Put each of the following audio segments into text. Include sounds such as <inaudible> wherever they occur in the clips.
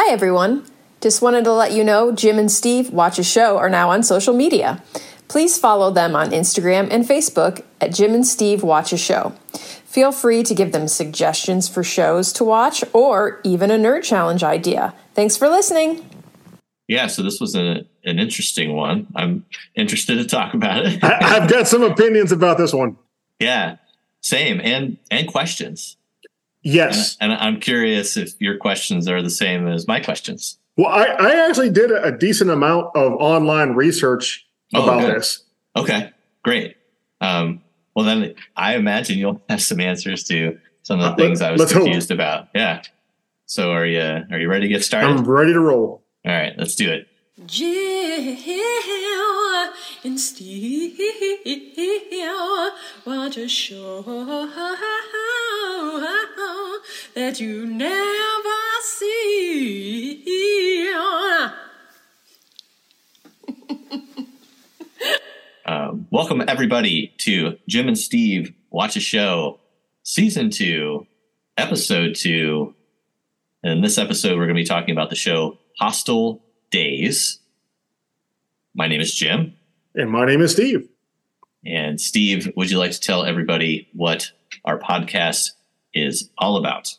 Hi, everyone. Just wanted to let you know Jim and Steve Watch a Show are now on social media. Please follow them on Instagram and Facebook at Jim and Steve Watch a Show. Feel free to give them suggestions for shows to watch or even a nerd challenge idea. Thanks for listening. Yeah, so this was a, an interesting one. I'm interested to talk about it. I, I've got some opinions about this one. <laughs> yeah, same and and questions. Yes. And, and I'm curious if your questions are the same as my questions. Well, I, I actually did a, decent amount of online research Oh, about good. this. Okay, great. Um, well, then I imagine you'll have some answers to some of the Uh, things I was let's hope. confused about. Yeah. So are you are you ready to get started? I'm ready to roll. All right, let's do it. Jill and Steve watch a show that you never see. Um, welcome everybody to Jim and Steve Watch a Show, Season Two, Episode Two. And in this episode, we're going to be talking about the show Hostel Daze. My name is Jim. And my name is Steve. And Steve, would you like to tell everybody what our podcast is all about?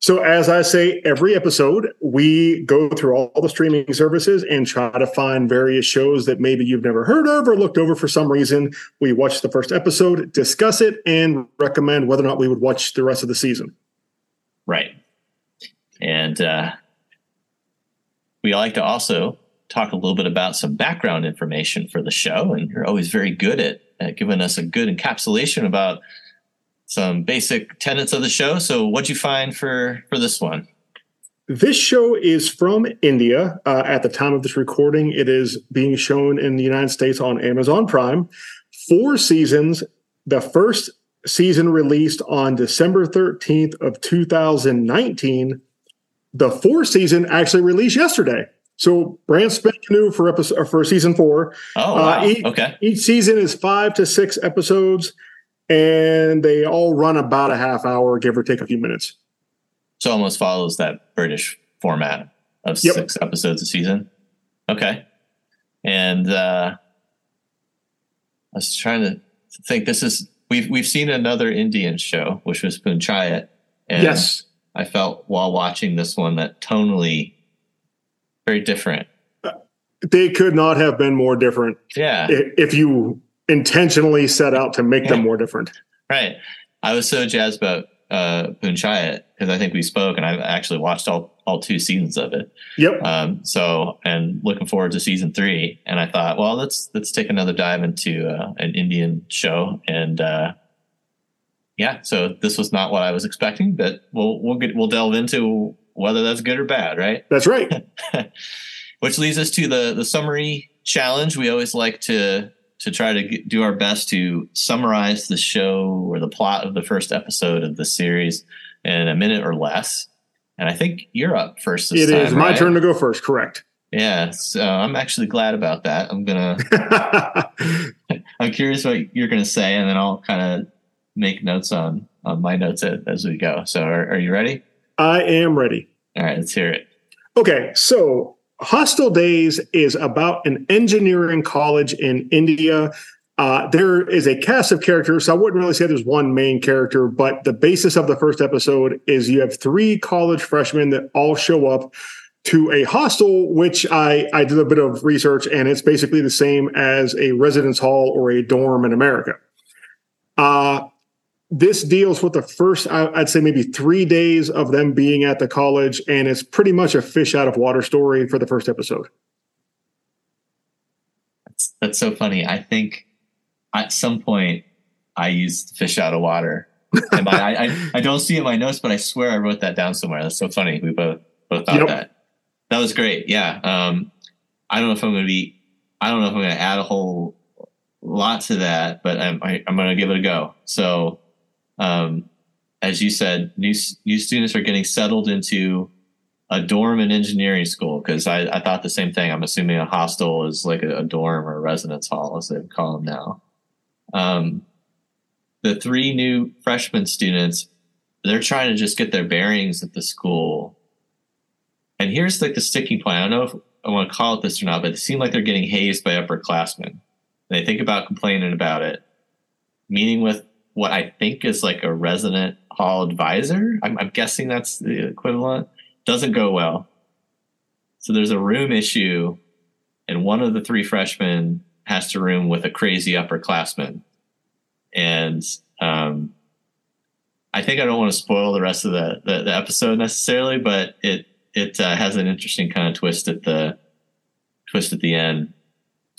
So, as I say every episode, we go through all the streaming services and try to find various shows that maybe you've never heard of or looked over for some reason. We watch the first episode, discuss it, and recommend whether or not we would watch the rest of the season. Right. And uh, we like to also talk a little bit about some background information for the show. And you're always very good at, at giving us a good encapsulation about some basic tenets of the show. So, what'd you find for for this one? This show is from India. Uh, at the time of this recording, it is being shown in the United States on Amazon Prime. Four seasons. The first season released on December 13th of 2019. The fourth season actually released yesterday. So brand spanking new for episode for season four. Oh, Uh, each- okay. Each season is five to six episodes, and they all run about a half hour, give or take a few minutes. So, almost follows that British format of Yep. six episodes a season. Okay. And uh, I was trying to think. This is we've we've seen another Indian show, which was Panchayat. And yes. I felt while watching this one that tonally very different. They could not have been more different Yeah, if you intentionally set out to make them more different. right. I was so jazzed about uh, Panchayat because I think we spoke, and I've actually watched all all two seasons of it. Yep. Um, so, and looking forward to season three. And I thought, well, let's let's take another dive into uh, an Indian show. And uh, yeah, so this was not what I was expecting, but we'll we'll get we'll delve into whether that's good or bad, right? That's right. <laughs> Which leads us to the the summary challenge. We always like to to try to get, do our best to summarize the show or the plot of the first episode of the series in a minute or less. And I think you're up first. This It time, is my right? turn to go first. Correct. Yeah, so I'm actually glad about that. I'm gonna. <laughs> <laughs> I'm curious what you're gonna say, and then I'll kind of make notes on on my notes as, we go. So, are, are you ready? I am ready. All right, let's hear it. Okay, so Hostel Daze is about an engineering college in India. Uh, there is a cast of characters, so I wouldn't really say there's one main character, but the basis of the first episode is you have three college freshmen that all show up to a hostel, which I, I did a bit of research, and it's basically the same as a residence hall or a dorm in America. Uh, this deals with the first, I- I'd say maybe three days of them being at the college, and it's pretty much a fish out of water story for the first episode. That's, that's so funny. I think at some point I used fish out of water. And I, I I don't see it in my notes, but I swear I wrote that down somewhere. That's so funny. We both both thought Yep. that. That was great. Yeah. Um, I don't know if I'm going to be. I don't know if I'm going to add a whole lot to that, but I'm I, I'm going to give it a go. So, um, as you said, new new students are getting settled into a dorm in engineering school because I, I thought the same thing. I'm assuming a hostel is like a, a dorm or a residence hall, as they call them now. Um, the three new freshman students, they're trying to just get their bearings at the school. and here's like the sticking point. I don't know if I want to call it this or not, but it seemed like they're getting hazed by upperclassmen. They think about complaining about it, meeting with what I think is like a resident hall advisor. I'm, I'm guessing that's the equivalent. Doesn't go well. So there's a room issue, and one of the three freshmen has to room with a crazy upperclassman. And um, I think I don't want to spoil the rest of the, the, the episode necessarily, but it it uh, has an interesting kind of twist at the twist at the end.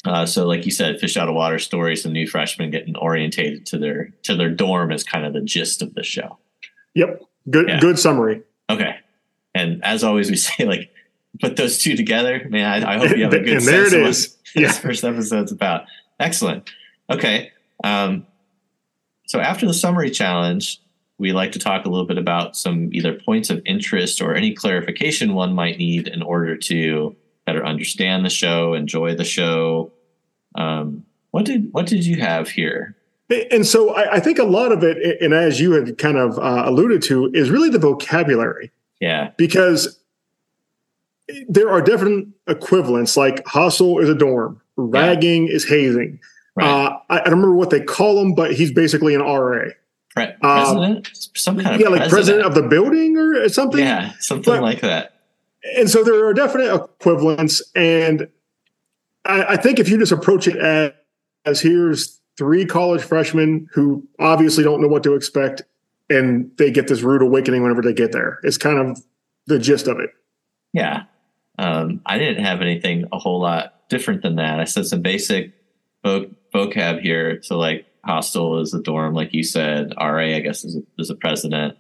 Uh, so, like you said, fish out of water stories, the new freshmen getting orientated to their to their dorm is kind of the gist of the show. Yep. Good Yeah. good summary. Okay, and as always, we <laughs> say like put those two together. Man, I, I hope you have a <laughs> good and there it sense of what is. <laughs> this first episode's about. Excellent. Okay. Um, so after the summary challenge, we like to talk a little bit about some either points of interest or any clarification one might need in order to better understand the show, enjoy the show. Um, what did what did you have here? And so I, I think a lot of it, and as you had kind of uh, alluded to, is really the vocabulary Yeah, because there are different equivalents. Like hostel is a dorm, ragging is hazing. right. Uh, I, I don't remember what they call him, but he's basically an RA. Pre- president, some kind of um, yeah, like president of the building or something. yeah, something But- like that. And so there are definite equivalents and I, I think if you just approach it as, as here's three college freshmen who obviously don't know what to expect and they get this rude awakening whenever they get there it's kind of the gist of it Yeah. Um, I didn't have anything a whole lot different than that. I said some basic vo- vocab here. So, like, hostel is a dorm, like you said. RA, I guess, is a, is a president.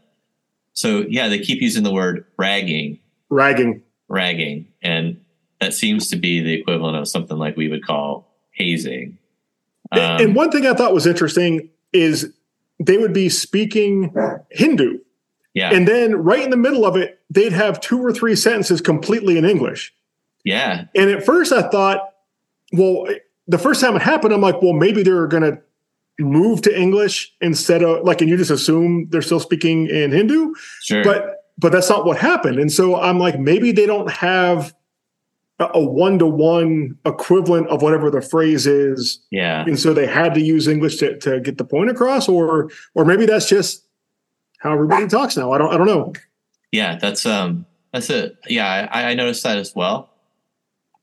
So, yeah, they keep using the word ragging, ragging ragging. And that seems to be the equivalent of something like we would call hazing. Um, and one thing i thought was interesting is they would be speaking hindu yeah. and then right in the middle of it they'd have two or three sentences completely in english yeah. And at first I thought, well, the first time it happened, I'm like, well, maybe they're going to move to English instead of like, and you just assume they're still speaking in Hindu, Sure. but, but that's not what happened. And so I'm like, maybe they don't have a one to one equivalent of whatever the phrase is. yeah. And so they had to use English to, to get the point across, or, or maybe that's just how everybody talks now. I don't, I don't know. Yeah, that's um that's it. Yeah, I, I noticed that as well.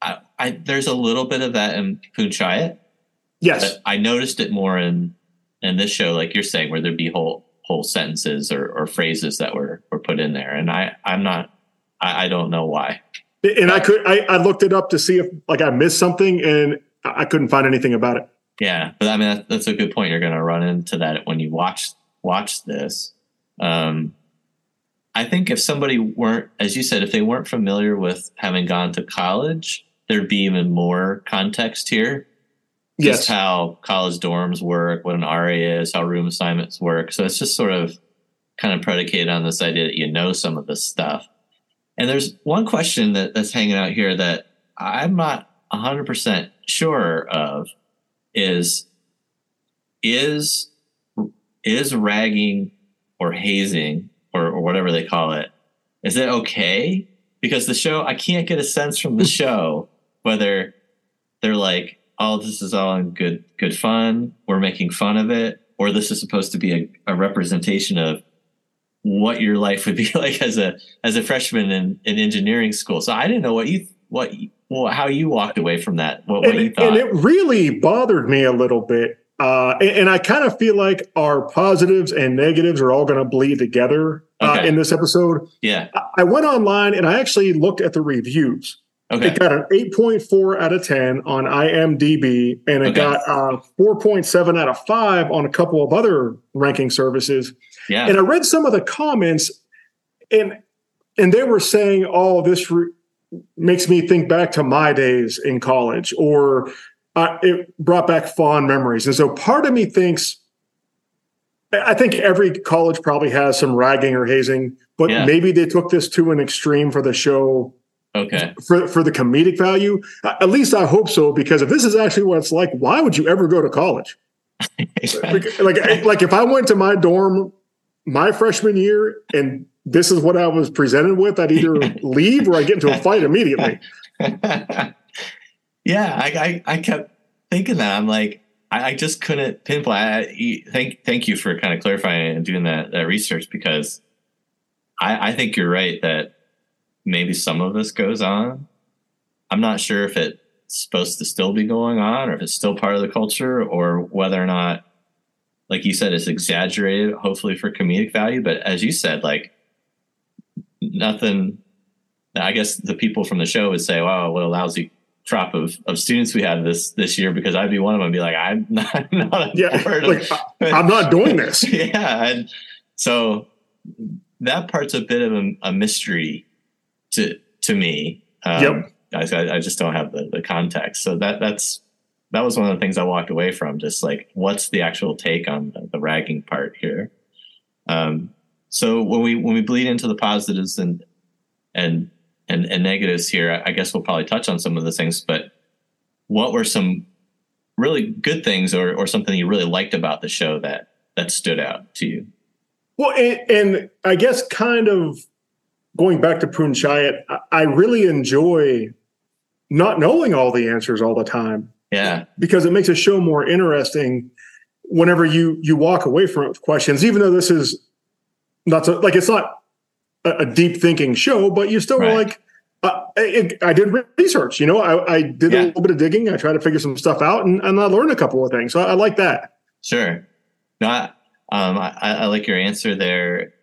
I, I there's a little bit of that in Panchayat, Yes. but I noticed it more in in this show, like you're saying, where there'd be whole whole sentences or, or phrases that were were put in there, and I I'm not I, I don't know why. And I could, I, I looked it up to see if like I missed something and I couldn't find anything about it. Yeah, but I mean that, that's a good point. You're going to run into that when you watch watch this. Um, I think if somebody weren't, as you said, if they weren't familiar with having gone to college, there'd be even more context here. Just Yes. how college dorms work, what an RA is, how room assignments work. So it's just sort of kind of predicated on this idea that you know some of this stuff. And there's one question that, that's hanging out here that I'm not 100% sure of is is is ragging or hazing or, or whatever they call it is it okay because the show i can't get a sense from the <laughs> show whether they're like oh this is all in good good fun. We're making fun of it. Or this is supposed to be a, a representation of what your life would be <laughs> like as a as a freshman in, in engineering school. So i didn't know what you what well, how you walked away from that. What, what you and, thought. and it really bothered me a little bit. Uh, and, and I kind of feel like our positives and negatives are all going to bleed together uh, in this episode. yeah. I- I went online and I actually looked at the reviews. Okay It got an 8.4 out of 10 on IMDb, and it Okay. got uh, 4.7 out of 5 on a couple of other ranking services. yeah And I read some of the comments, and and they were saying, "Oh, this re- makes me think back to my days in college," or uh, it brought back fond memories. And so, part of me thinks, I think every college probably has some ragging or hazing, but Yeah. maybe they took this to an extreme for the show okay for for the comedic value. At least I hope so, because if this is actually what it's like, why would you ever go to college? <laughs> like like eh, like if I went to my dorm my freshman year and this is what I was presented with, I'd either <laughs> leave or I get into a fight immediately. <laughs> yeah, I, I, I kept thinking that. I'm like, I, I just couldn't pinpoint. I, thank thank you for kind of clarifying and doing that, that research because I, I think you're right that maybe some of this goes on. I'm not sure if it's supposed to still be going on or if it's still part of the culture or whether or not, like you said, it's exaggerated, hopefully for comedic value. But as you said, like nothing. I guess the people from the show would say, "Wow, what a lousy crop of, of students we had this this year." Because I'd be one of them, and be like, "I'm <laughs> not, not yeah, like, I'm not doing this." <laughs> yeah, and so that part's a bit of a, a mystery to to me. Um, yep. I, I just don't have the, the context. So that that's that was one of the things I walked away from. Just like, what's the actual take on the, the ragging part here? Um, so when we when we bleed into the positives and and and, and negatives here, I guess we'll probably touch on some of the things. But what were some really good things, or or something you really liked about the show that that stood out to you? Well, and, and I guess kind of going back to Panchayat, I really enjoy not knowing all the answers all the time. Yeah, because it makes a show more interesting whenever you you walk away from questions, even though this is not so like it's not a, a deep thinking show, but you still right. like. Uh, it, I did research, you know. I, I did yeah. a little bit of digging. I tried to figure some stuff out, and, and I learned a couple of things. So I, I like that. Sure. No, I, um, I, I, like your answer there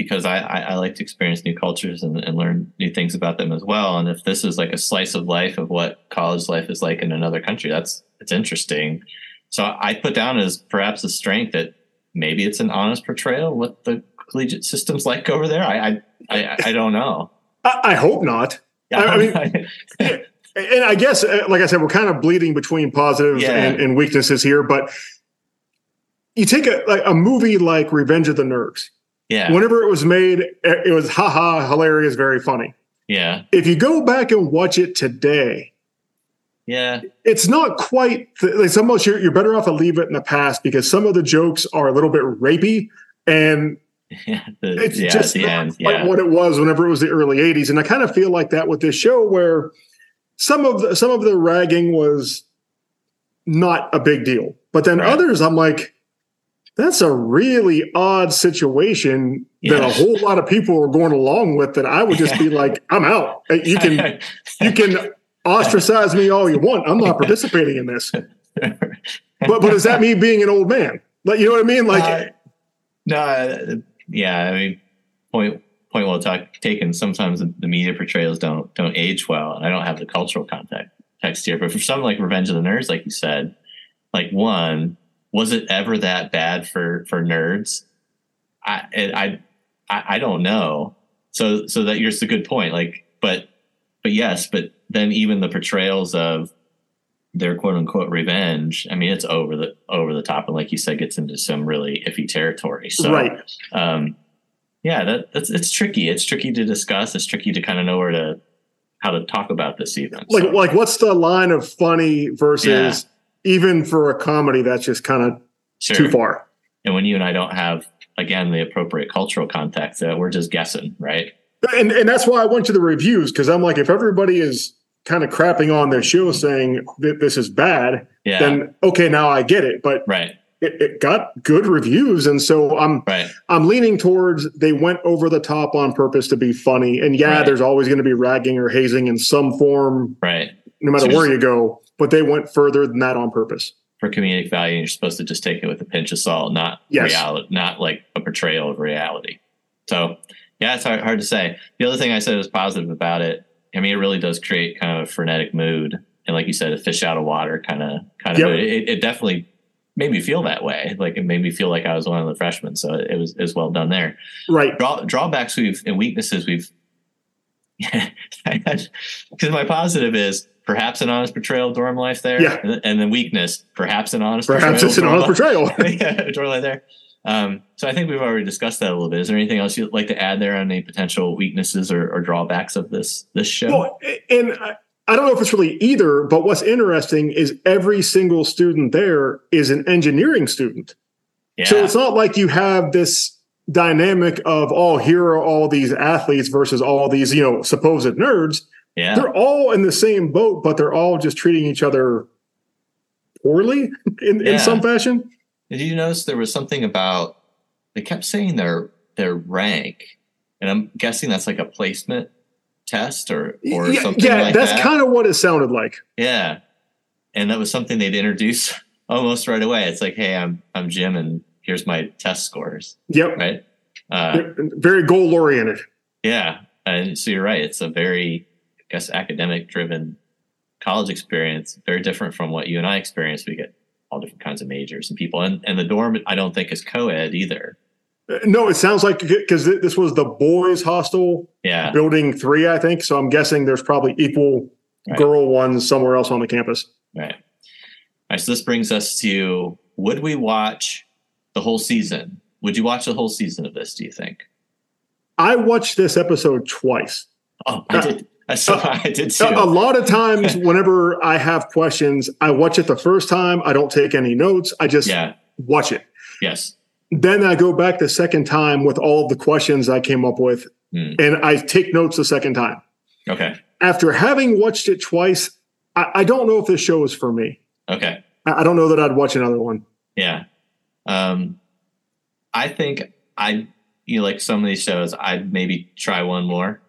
because I, I, like to experience new cultures and, and, learn new things about them as well. And if this is like a slice of life of what college life is like in another country, that's it's interesting. So I put down as perhaps a strength that maybe it's an honest portrayal of what the collegiate system's like over there. I I, I, I don't know. <laughs> I, I, hope not. Yeah. I, mean, <laughs> and I guess, uh, like I said, we're kind of bleeding between positives yeah. and, and, weaknesses here. But you take a like a movie like Revenge of the Nerds. Yeah. Whenever it was made, it was haha hilarious, very funny. Yeah. If you go back and watch it today, yeah, it's not quite. It's almost you're, you're better off to leave it in the past because some of the jokes are a little bit rapey and <laughs> yeah, the, it's yeah, just not yeah. what it was whenever it was the early '80s, and I kind of feel like that with this show, where some of the some of the ragging was not a big deal, but then right. others, I'm like, that's a really odd situation yeah. that a whole lot of people are going along with. That I would just be like, <laughs> I'm out. You can you can ostracize me all you want. I'm not participating in this. But but is that me being an old man? Like you know what I mean? Like. Uh, no, yeah, I mean, point point well talk, taken. Sometimes the, the, media portrayals don't don't age well, and I don't have the cultural context here. But for something like Revenge of the Nerds, like you said, like one, was it ever that bad for for nerds? I I I, I don't know. So so that you're a good point. Like, but but yes, but then even the portrayals of their quote unquote revenge, I mean, it's over the over the top, and like you said, gets into some really iffy territory. So, right. Um, yeah, that, that's it's tricky. It's tricky to discuss. It's tricky to kind of know where to how to talk about this even. Like, so. like what's the line of funny versus. Even for a comedy that's just kind of sure. too far. And when you and I don't have again the appropriate cultural context, uh, we're just guessing, right? And and that's why I went to the reviews because I'm like, if everybody is kind of crapping on their show saying that this is bad, yeah. then okay, now I get it. But right. It, it, got good reviews, and so I'm right. I'm leaning towards they went over the top on purpose to be funny. And yeah, right. there's always going to be ragging or hazing in some form, right? No matter so where you go, but they went further than that on purpose for comedic value. You're supposed to just take it with a pinch of salt, not yes. reality, not like a portrayal of reality. So yeah, it's hard, hard to say. The other thing I said was positive about it I mean, it really does create kind of a frenetic mood, and like you said, a fish out of water kind of kind of. Yep. It, it, definitely made me feel that way. Like it made me feel like I was one of the freshmen. So it was it was well done there. Right. Draw, drawbacks we've and weaknesses we've. <laughs> Because my positive is perhaps an honest portrayal of dorm life there. Yeah. And, and then weakness, perhaps an honest. Perhaps it's an honest portrayal. yeah, dorm life <laughs> there. Um, so I think we've already discussed that a little bit. Is there anything else you'd like to add there on any potential weaknesses or, or drawbacks of this this show? Well, and I don't know if it's really either, but what's interesting is every single student there is an engineering student. Yeah. So it's not like you have this dynamic of oh here are all these athletes versus all these you know supposed nerds Yeah. they're all in the same boat but they're all just treating each other poorly in, Yeah. in some fashion Did you notice there was something about they kept saying their their rank, and I'm guessing that's like a placement test or or yeah, something yeah like that's that. kind of what it sounded like yeah, and that was something they'd introduce <laughs> almost right away. It's like, hey, I'm I'm Jim, and here's my test scores, yep right? Uh, very goal oriented yeah, and so you're right. It's a very, guess, academic driven college experience, very different from what you and I experience. We get all different kinds of majors and people, and and the dorm I don't think is co-ed either. Uh, no it sounds like because this was the boys hostel Yeah, building three i think so i'm guessing there's probably equal Right. girl ones somewhere else on the campus Right. All right. So this brings us to would we watch the whole season? Would you watch the whole season of this, do you think? i watched this episode twice Oh, I uh, did. <laughs> Saw <laughs> I did too. A, lot of times, <laughs> whenever I have questions, I watch it the first time. I don't take any notes. I just yeah. watch it. Yes. Then I go back the second time with all the questions I came up with, Hmm. and I take notes the second time. Okay. After having watched it twice, I, I don't know if this show is for me. Okay. I, I don't know that I'd watch another one. Yeah. Um I think I you know, like some of these shows, I'd maybe try one more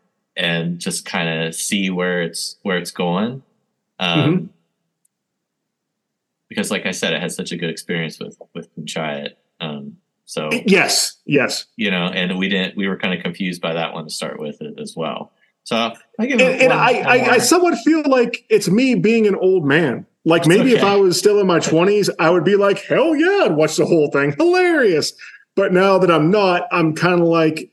and just kind of see where it's where it's going. Um because like I said, I had such a good experience with with Panchayat. Um so Yes, yes. you know, and we didn't. We were kind of confused by that one to start with as well. So I give And, and I, I. I somewhat feel like it's me being an old man. Like maybe if. I was still in my 20s, I would be like, hell yeah, I'd watch the whole thing. Hilarious. But now that I'm not, I'm kind of like,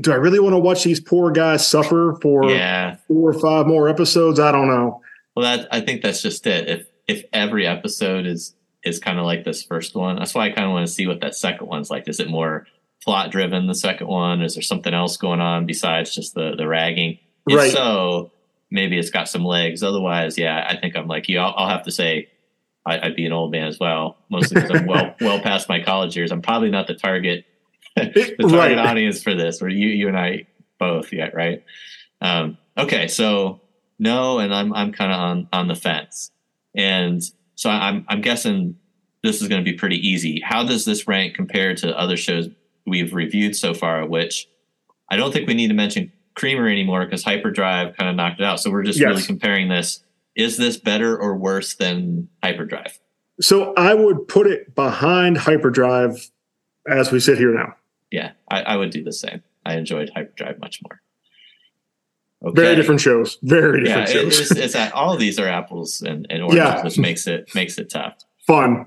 do I really want to watch these poor guys suffer for yeah. four or five more episodes? I don't know. Well, that I think that's just it. If if every episode is is kind of like this first one, that's why I kind of want to see what that second one's like. Is it more plot driven? The second one? Is there something else going on besides just the the ragging? If Right. so, maybe it's got some legs. Otherwise, yeah, I think I'm like you. I'll, I'll have to say. I, I'd be an old man as well, mostly because I'm well <laughs> well past my college years. I'm probably not the target <laughs> the target Right. audience for this. Where you you and I both, yeah, right. Um, okay, so no, and I'm I'm kind of on on the fence, and so I'm I'm guessing this is going to be pretty easy. How does this rank compare to other shows we've reviewed so far? Which I don't think we need to mention Creamer anymore because Hyperdrive kind of knocked it out. So we're just Yes. really comparing this. Is this better or worse than Hyperdrive? So I would put it behind Hyperdrive as we sit here now. Yeah, I, I would do the same. I enjoyed Hyperdrive much more. Okay. Very different shows. Very Yeah, different it, shows. it's, it's at, all of these are apples and, and oranges, Yeah. which makes it makes it tough. Fun.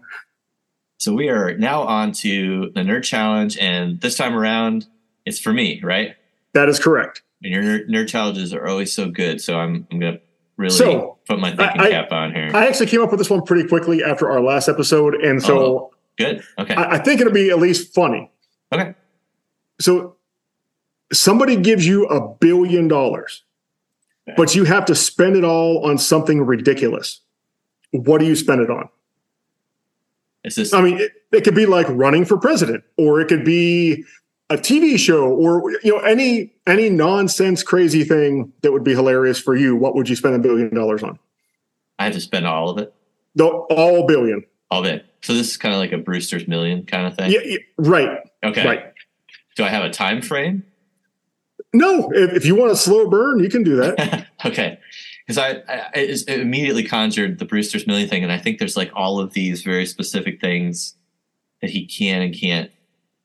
So we are now on to the nerd challenge, and this time around, it's for me, right? That is correct. And your nerd, nerd challenges are always so good, so I'm I'm gonna really So, put my thinking I- cap on here. I actually came up with this one pretty quickly after our last episode. And so Oh. good. Okay. I, I think it'll be at least funny. okay. So somebody gives you a billion dollars, Okay. but you have to spend it all on something ridiculous. What do you spend it on? Is this I mean, it, it could be like running for president, or it could be a TV show, or you know, any any nonsense crazy thing that would be hilarious for you. What would you spend a billion dollars on? I have to spend all of it, The all billion. all of it. So this is kind of like a Brewster's Million kind of thing. Yeah, yeah, right, Okay. right. Do I have a time frame? No, if, if you want a slow burn, you can do that. <laughs> okay because I, I it immediately conjured the brewster's million thing and i think there's like all of these very specific things that he can and can't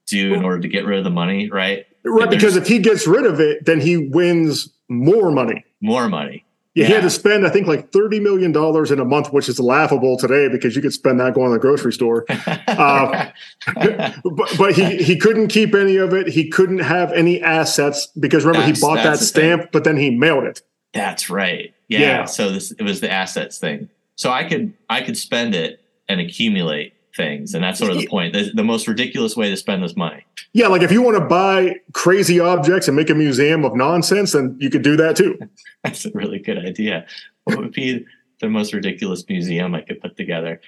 do in order to get rid of the money right right, because if he gets rid of it, then he wins more money. more money He Yeah. had to spend, I think, like thirty million dollars in a month, which is laughable today because you could spend that going to the grocery store. <laughs> Uh, but, but he he couldn't keep any of it. He couldn't have any assets because remember That's- he bought that the thing. stamp, but then he mailed it. that's right yeah. Yeah. so this it was the assets thing so i could i could spend it and accumulate things and that's sort of the point the, the most ridiculous way to spend this money Yeah, like if you want to buy crazy objects and make a museum of nonsense, then you could do that too. <laughs> That's a really good idea. What would be the most ridiculous museum I could put together?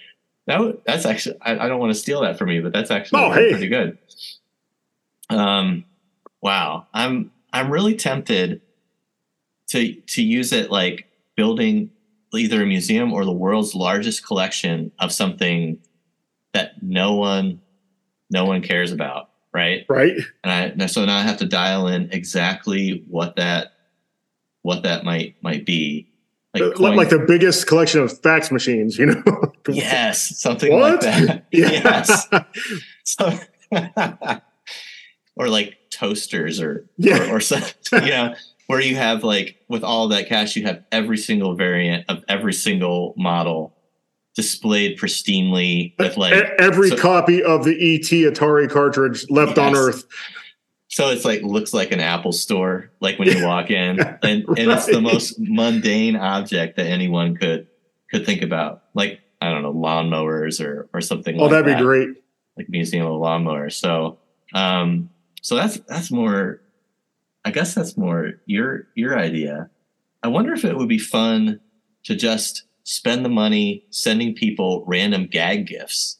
That would, that's actually I, I don't want to steal that from you, but that's actually Oh, hey. pretty good. Um, wow, I'm I'm really tempted to to use it like building either a museum or the world's largest collection of something that no one no one cares about, right? Right. And I so now I have to dial in exactly what that what that might might be. Like, coin- like the biggest collection of fax machines, you know? <laughs> yes, something What? like that. <laughs> Yeah. Yes. <laughs> So, or like toasters or Yeah. or, or some, you know where you have like with all that cash you have every single variant of every single model displayed pristinely with like Every so- copy of the ET Atari cartridge left on Earth. so it's like looks like an apple store like when you <laughs> walk in and, and it's the most mundane object that anyone could could think about like i don't know lawnmowers or or something Oh, like that'd that be great. like museum of lawnmowers. So, um, so that's that's more. I guess that's more your your idea. I wonder if it would be fun to just spend the money sending people random gag gifts.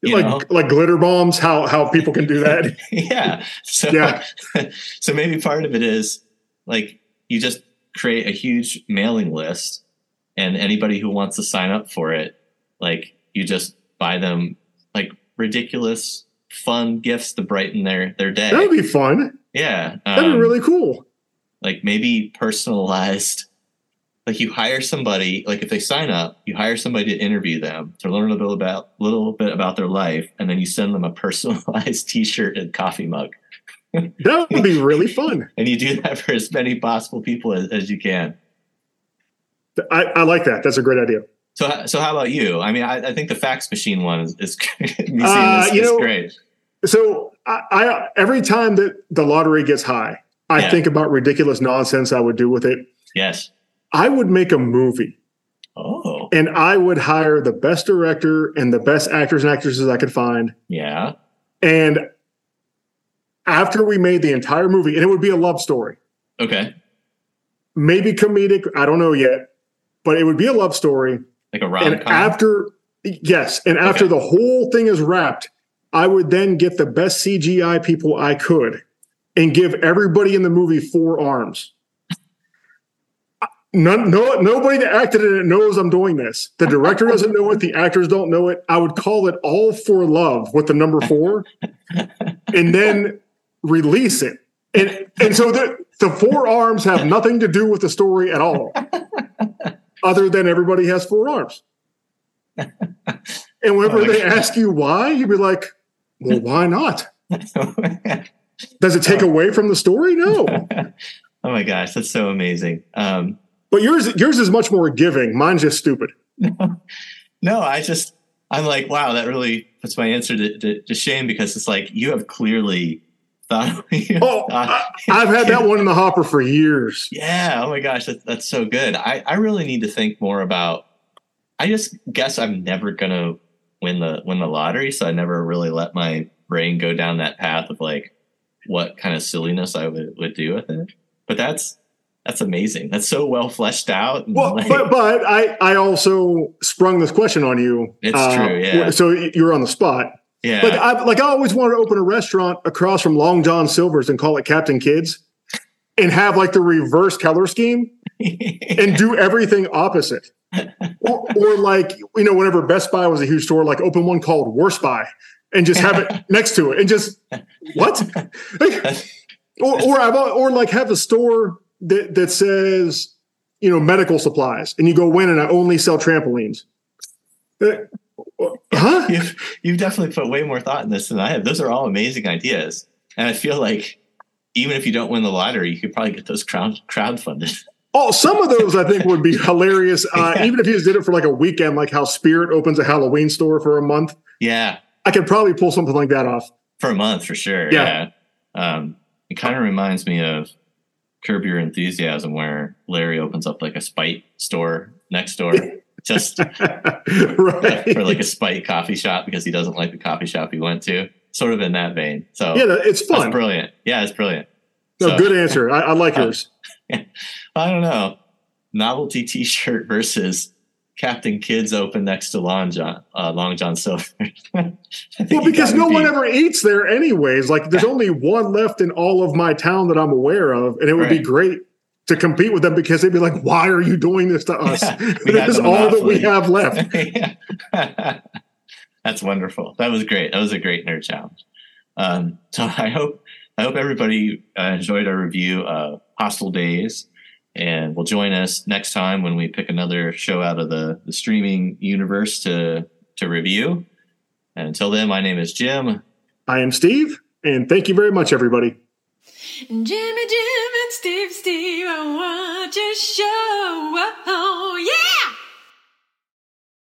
You know? Like like glitter bombs, how how people can do that. <laughs> yeah. So, Yeah. <laughs> so maybe part of it is like you just create a huge mailing list, and anybody who wants to sign up for it, like you just buy them like ridiculous, fun gifts to brighten their their day. That would be fun. yeah, That'd be um, really cool. like maybe personalized. Like you hire somebody, like if they sign up, you hire somebody to interview them to learn a little bit about little bit about their life, and then you send them a <laughs> personalized T-shirt and coffee mug. That would be really fun. <laughs> and you do that for as many possible people as, as you can. I, I like that. That's a great idea. So, so how about you? I mean, I, I think the fax machine one is, is, <laughs> Uh, you know- great. So I, I every time that the lottery gets high, I Yeah. think about ridiculous nonsense I would do with it. Yes. I would make a movie Oh, and I would hire the best director and the best actors and actresses I could find. yeah. And after we made the entire movie, and it would be a love story, Okay. maybe comedic, I don't know yet, but it would be a love story. Like a rom And after, yes, and after Okay. the whole thing is wrapped, I would then get the best CGI people I could and give everybody in the movie four arms. None, no, nobody that acted in it knows I'm doing this. The director doesn't know it. The actors don't know it. I would call it All for Love with the number four, <laughs> and then release it. And and so the the four arms have nothing to do with the story at all, other than everybody has four arms. And whenever Oh they God. ask you why, you'd be like, "Well, why not? <laughs> Does it take away from the story? No." <laughs> oh my gosh, that's so amazing. Um, But yours yours is much more giving. Mine's just stupid. <laughs> no, I just, I'm like, wow, that really puts my answer to, to, to shame because it's like you have clearly thought. you Oh, <laughs> thought- I, I've had that one in the hopper for years. Yeah. Oh my gosh, that, that's so good. I, I really need to think more about. I just guess I'm never gonna win the win the lottery, so I never really let my brain go down that path of like what kind of silliness I would, would do with it. But that's that's amazing. That's so well fleshed out. Well, like- but but I I also sprung this question on you. Uh, It's true, yeah. So you're on the spot. yeah, Like I like I always wanted to open a restaurant across from Long John Silver's and call it Captain Kids, and have like the reverse color scheme <laughs> and do everything opposite. Or, or like you know, whenever Best Buy was a huge store, like open one called Worst Buy and just have it <laughs> next to it and just what? <laughs> Like, or or I've, or like have a store that that says you know medical supplies and you go in and I only sell trampolines. Uh, huh? <laughs> you've, you've definitely put way more thought in this than I have. Those are all amazing ideas, and I feel like even if you don't win the lottery, you could probably get those crowd crowdfunded. Oh, some of those I think would be <laughs> hilarious. Uh, Yeah. Even if you just did it for like a weekend, like how Spirit opens a Halloween store for a month. yeah, I could probably pull something like that off. for a month for sure. Yeah. Yeah, Um, it kind of reminds me of Curb Your Enthusiasm, where Larry opens up like a spite store next door, <laughs> just right. for like a spite coffee shop because he doesn't like the coffee shop he went to. Sort of in that vein. So yeah, it's fun. brilliant. Yeah, it's brilliant. No, So- good answer. I, I like Uh, <laughs> yours. <laughs> I don't know. Novelty T-shirt versus Captain Kids open next to Long John uh, Long John Silver. <laughs> well, because no one ever eats there, anyways. Like, there's only one left in all of my town that I'm aware of, and it would right. be great to compete with them because they'd be like, "Why are you doing this to <laughs> us? Yeah, <laughs> this is all that we have left." That's wonderful. That was great. That was a great nerd challenge. Um, so I hope I hope everybody uh, enjoyed our review of Hostel Daze, and will join us next time when we pick another show out of the, the streaming universe to to review. And until then, my name is Jim. I am Steve, and thank you very much, everybody. Jimmy, Jim, and Steve, Steve, I want your show. Oh, yeah!